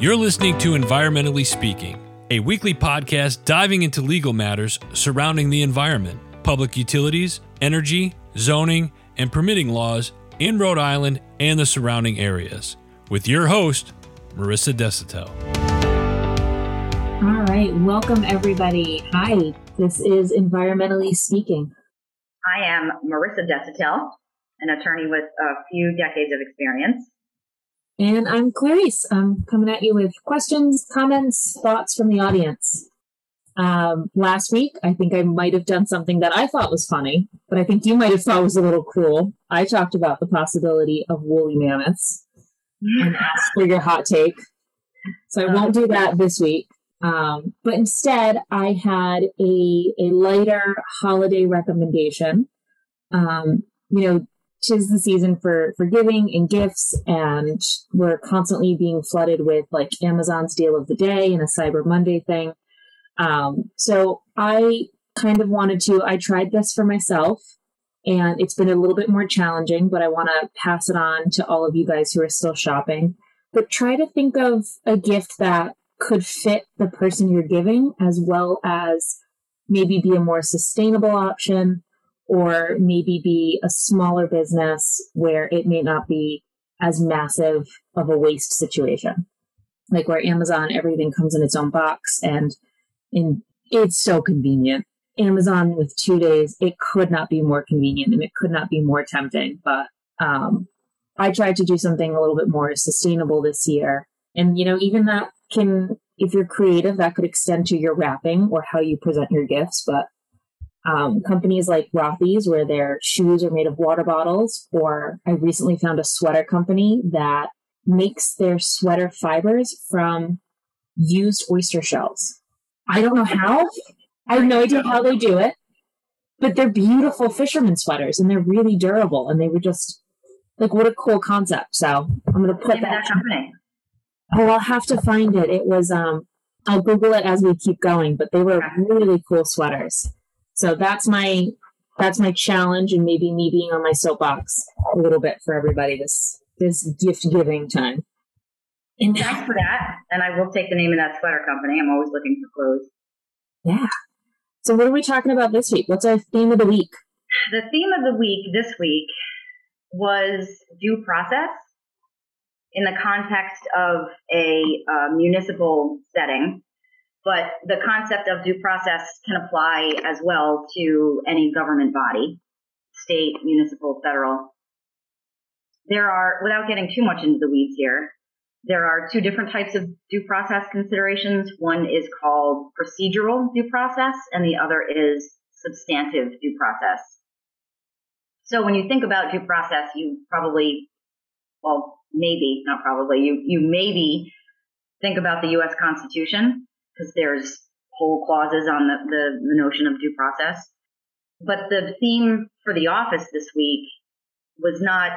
You're listening to Environmentally Speaking, a weekly podcast diving into legal matters surrounding the environment, public utilities, energy, zoning, and permitting laws in Rhode Island and the surrounding areas. With your host, Marissa Desautel. All right, welcome everybody. Hi, this is Environmentally Speaking. I am Marissa Desautel, an attorney with a few decades of experience. And I'm Clarice. I'm coming at you with questions, comments, thoughts from the audience. Um, last week, I think I might have done something that I thought was funny, but I think you might have thought was a little cruel. I talked about the possibility of woolly mammoths and asked for your hot take. So I won't do that this week. Um, but instead, I had a, a lighter holiday recommendation. Um, you know, tis the season for for giving and gifts and we're constantly being flooded with like amazon's deal of the day and a cyber monday thing. Um, so i kind of wanted to i tried this for myself and it's been a little bit more challenging but i want to pass it on to all of you guys who are still shopping. But try to think of a gift that could fit the person you're giving as well as maybe be a more sustainable option or maybe be a smaller business where it may not be as massive of a waste situation. Like where Amazon, everything comes in its own box and in it's so convenient. Amazon with two days, it could not be more convenient and it could not be more tempting. But um, I tried to do something a little bit more sustainable this year. And, you know, even that can, if you're creative, that could extend to your wrapping or how you present your gifts. But um, companies like Rothy's, where their shoes are made of water bottles, or I recently found a sweater company that makes their sweater fibers from used oyster shells. I don't know how. I have no idea how they do it, but they're beautiful fisherman sweaters and they're really durable. And they were just like, what a cool concept. So I'm going to put that. company. Oh, I'll have to find it. It was, um, I'll Google it as we keep going, but they were really cool sweaters. So that's my that's my challenge and maybe me being on my soapbox a little bit for everybody this this gift giving time. And thanks for that. And I will take the name of that sweater company. I'm always looking for clothes. Yeah. So what are we talking about this week? What's our theme of the week? The theme of the week this week was due process in the context of a uh, municipal setting but the concept of due process can apply as well to any government body, state, municipal, federal. There are, without getting too much into the weeds here, there are two different types of due process considerations. One is called procedural due process and the other is substantive due process. So when you think about due process, you probably, well, maybe, not probably, you, you maybe think about the U.S. Constitution because there's whole clauses on the, the, the notion of due process. But the theme for the office this week was not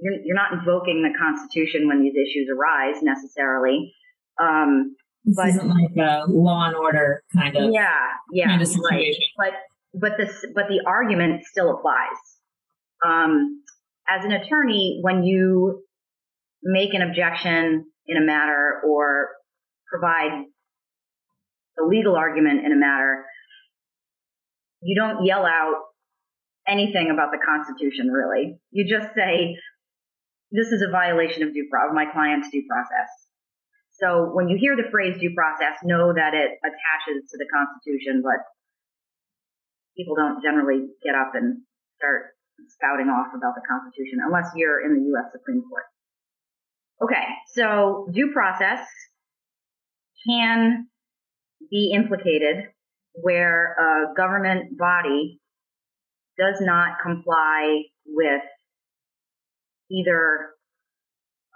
you're, you're not invoking the Constitution when these issues arise necessarily. Um, this but, isn't like a law and order kind of yeah yeah kind of right. But but this but the argument still applies. Um, as an attorney, when you make an objection in a matter or provide the legal argument in a matter, you don't yell out anything about the Constitution, really. You just say, this is a violation of due of my client's due process. So when you hear the phrase due process, know that it attaches to the Constitution, but people don't generally get up and start spouting off about the Constitution unless you're in the U.S. Supreme Court. Okay, so due process can be implicated where a government body does not comply with either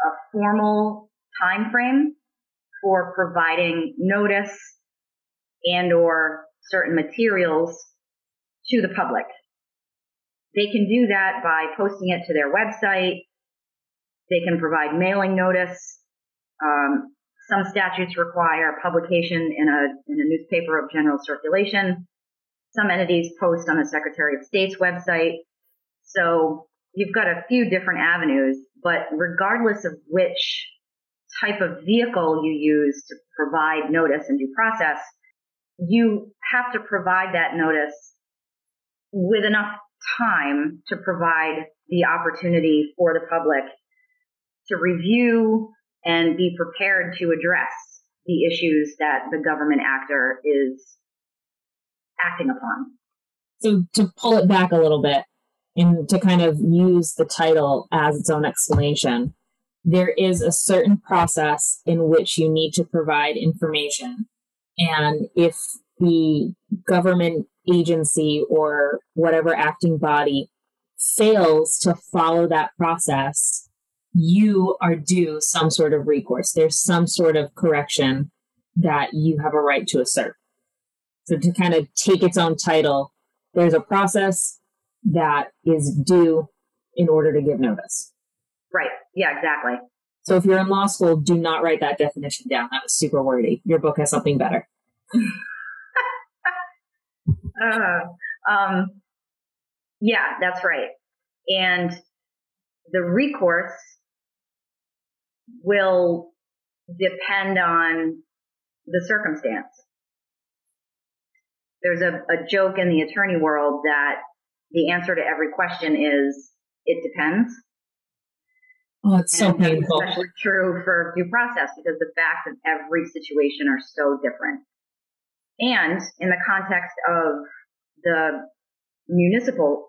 a formal time frame for providing notice and or certain materials to the public. They can do that by posting it to their website. They can provide mailing notice. Um, some statutes require publication in a, in a newspaper of general circulation. Some entities post on the Secretary of State's website. So you've got a few different avenues, but regardless of which type of vehicle you use to provide notice and due process, you have to provide that notice with enough time to provide the opportunity for the public to review and be prepared to address the issues that the government actor is acting upon. So to pull it back a little bit and to kind of use the title as its own explanation, there is a certain process in which you need to provide information. And if the government agency or whatever acting body fails to follow that process, you are due some sort of recourse. There's some sort of correction that you have a right to assert. So to kind of take its own title, there's a process that is due in order to give notice. Right. Yeah, exactly. So if you're in law school, do not write that definition down. That was super wordy. Your book has something better. uh, um, yeah, that's right. And the recourse will depend on the circumstance. There's a, a joke in the attorney world that the answer to every question is it depends. Oh, it's so painful. especially true for due process because the facts of every situation are so different. And in the context of the municipal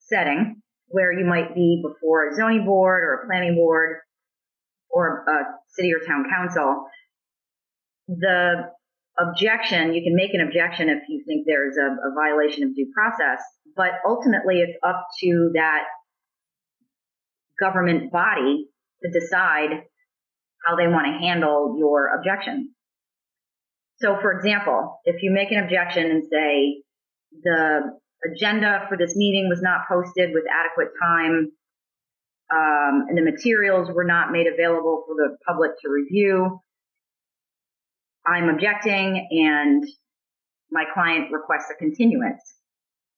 setting, where you might be before a zoning board or a planning board or a city or town council, the objection, you can make an objection if you think there's a, a violation of due process, but ultimately it's up to that government body to decide how they want to handle your objection. So for example, if you make an objection and say the agenda for this meeting was not posted with adequate time, um, and the materials were not made available for the public to review, I'm objecting and my client requests a continuance.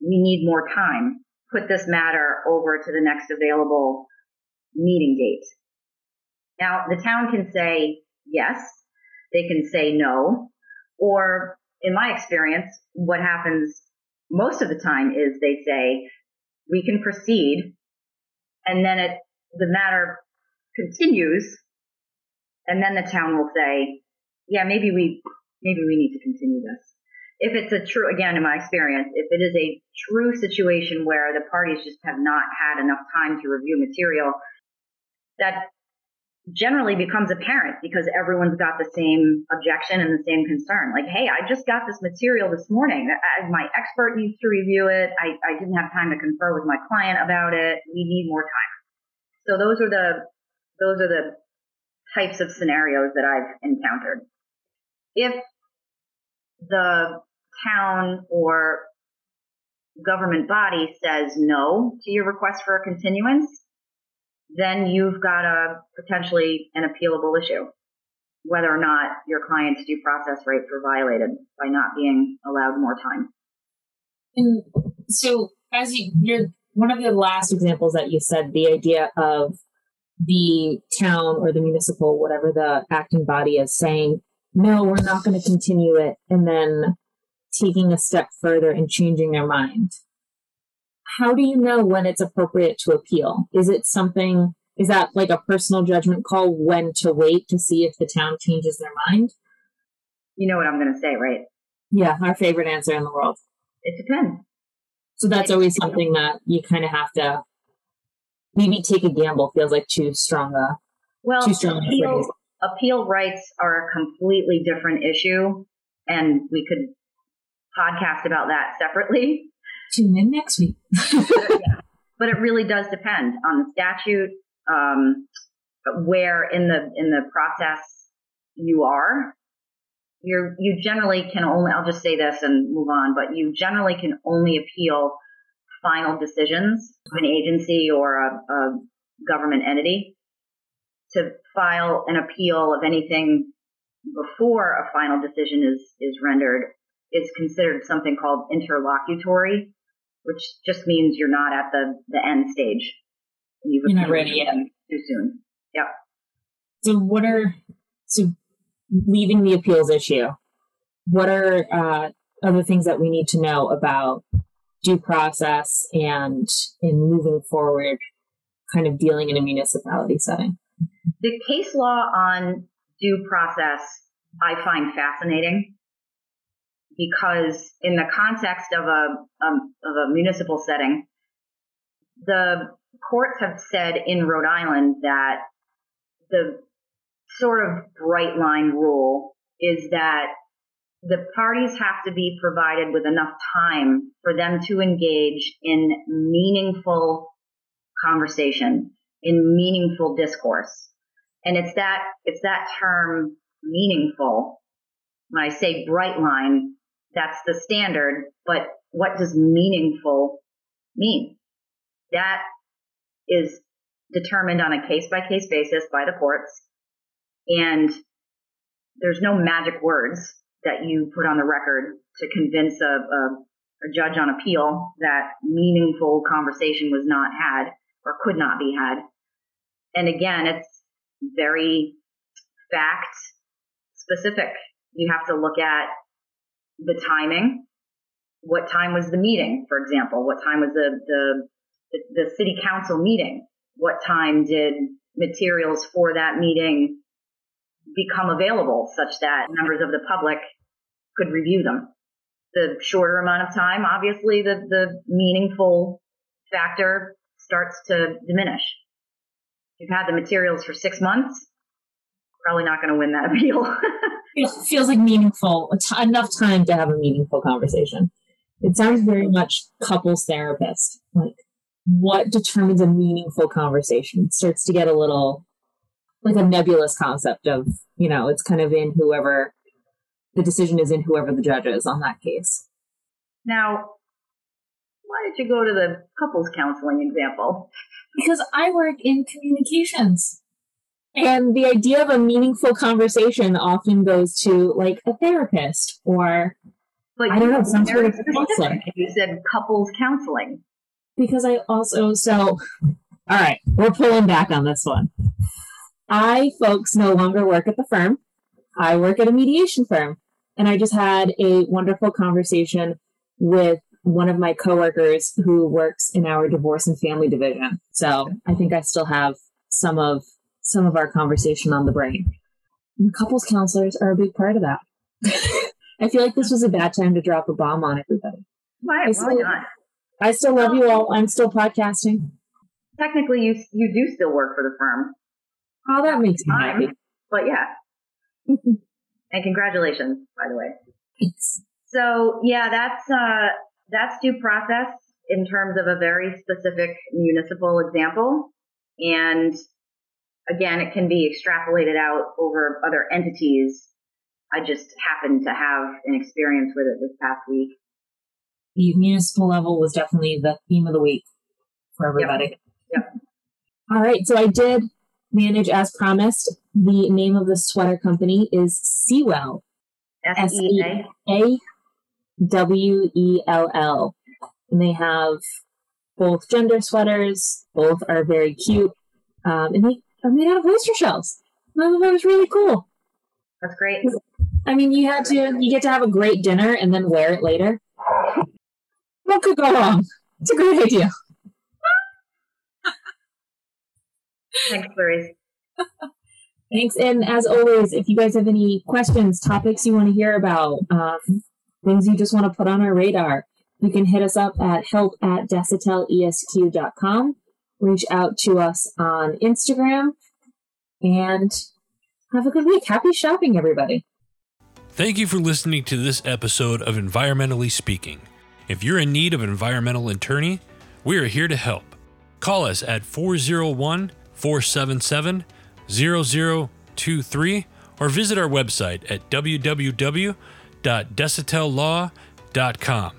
We need more time. Put this matter over to the next available meeting date. Now, the town can say yes, they can say no, or in my experience, what happens most of the time is they say, we can proceed, and then it, the matter continues, and then the town will say, yeah, maybe we, maybe we need to continue this. If it's a true, again, in my experience, if it is a true situation where the parties just have not had enough time to review material, that generally becomes apparent because everyone's got the same objection and the same concern. Like, hey, I just got this material this morning. My expert needs to review it. I, I didn't have time to confer with my client about it. We need more time. So those are the those are the types of scenarios that I've encountered. If the town or government body says no to your request for a continuance, then you've got a potentially an appealable issue, whether or not your client's due process rights were violated by not being allowed more time. And so, as you, you're one of the last examples that you said, the idea of the town or the municipal, whatever the acting body is saying, no, we're not going to continue it, and then taking a step further and changing their mind how do you know when it's appropriate to appeal? Is it something, is that like a personal judgment call when to wait to see if the town changes their mind? You know what I'm going to say, right? Yeah, our favorite answer in the world. It depends. So that's always something that you kind of have to maybe take a gamble feels like too strong a well, too strong appeal, appeal rights are a completely different issue and we could podcast about that separately. Tune in next week. But it really does depend on the statute, um, where in the in the process you are. You're you generally can only I'll just say this and move on, but you generally can only appeal final decisions of an agency or a, a government entity. To file an appeal of anything before a final decision is is rendered is considered something called interlocutory which just means you're not at the, the end stage. You've you're not ready yet. Too soon. Yep. So what are so leaving the appeals issue, what are uh, other things that we need to know about due process and in moving forward, kind of dealing in a municipality setting? The case law on due process I find fascinating because in the context of a um, of a municipal setting, the courts have said in Rhode Island that the sort of bright line rule is that the parties have to be provided with enough time for them to engage in meaningful conversation, in meaningful discourse. And it's that, it's that term meaningful. When I say bright line, that's the standard, but what does meaningful mean? That is determined on a case by case basis by the courts. And there's no magic words that you put on the record to convince a, a, a judge on appeal that meaningful conversation was not had or could not be had. And again, it's very fact specific. You have to look at the timing. What time was the meeting, for example? What time was the, the, the city council meeting? What time did materials for that meeting become available such that members of the public could review them? The shorter amount of time, obviously the, the meaningful factor starts to diminish. You've had the materials for six months, probably not going to win that appeal. it feels like meaningful, enough time to have a meaningful conversation. It sounds very much couples therapist. Like, what determines a meaningful conversation? It starts to get a little like a nebulous concept of, you know, it's kind of in whoever the decision is in whoever the judge is on that case. Now, why did you go to the couples counseling example? Because I work in communications. And the idea of a meaningful conversation often goes to like a therapist or but I don't know, some sort of counseling. You said couples counseling. Because I also, so, all right, we're pulling back on this one. I, folks, no longer work at the firm. I work at a mediation firm. And I just had a wonderful conversation with one of my coworkers who works in our divorce and family division. So I think I still have some of some of our conversation on the brain. And couples counselors are a big part of that. I feel like this was a bad time to drop a bomb on everybody. Why, I still, why not? I still love you all. I'm still podcasting. Technically, you you do still work for the firm. Oh, that makes me happy. But yeah. and congratulations, by the way. Thanks. So yeah, that's uh, that's due process in terms of a very specific municipal example. And again, it can be extrapolated out over other entities. I just happened to have an experience with it this past week. The municipal level was definitely the theme of the week for everybody. Yep. yep. All right. So I did manage as promised. The name of the sweater company is Seawell. S E A W E L L. And they have both gender sweaters. Both are very cute. Um, and they are made out of oyster shells. That was really cool. That's great. I mean, you had to, you get to have a great dinner and then wear it later. What could go wrong? It's a great idea. Thanks, Clarice. Thanks. And as always, if you guys have any questions, topics you want to hear about, um, things you just want to put on our radar, you can hit us up at help at desautelesq.com. Reach out to us on Instagram and have a good week. Happy shopping, everybody. Thank you for listening to this episode of Environmentally Speaking. If you're in need of an environmental attorney, we are here to help. Call us at 401 477 0023 or visit our website at www.desautellaw.com.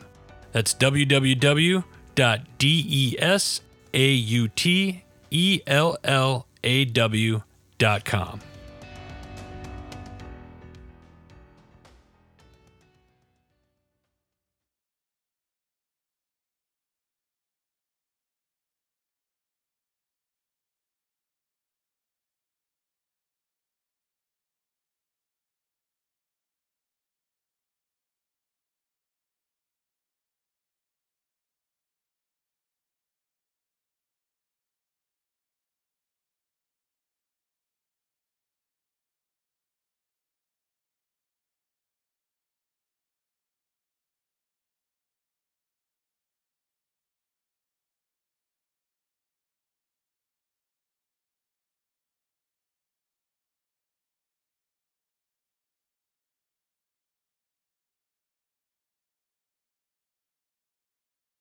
That's www.desautellaw.com.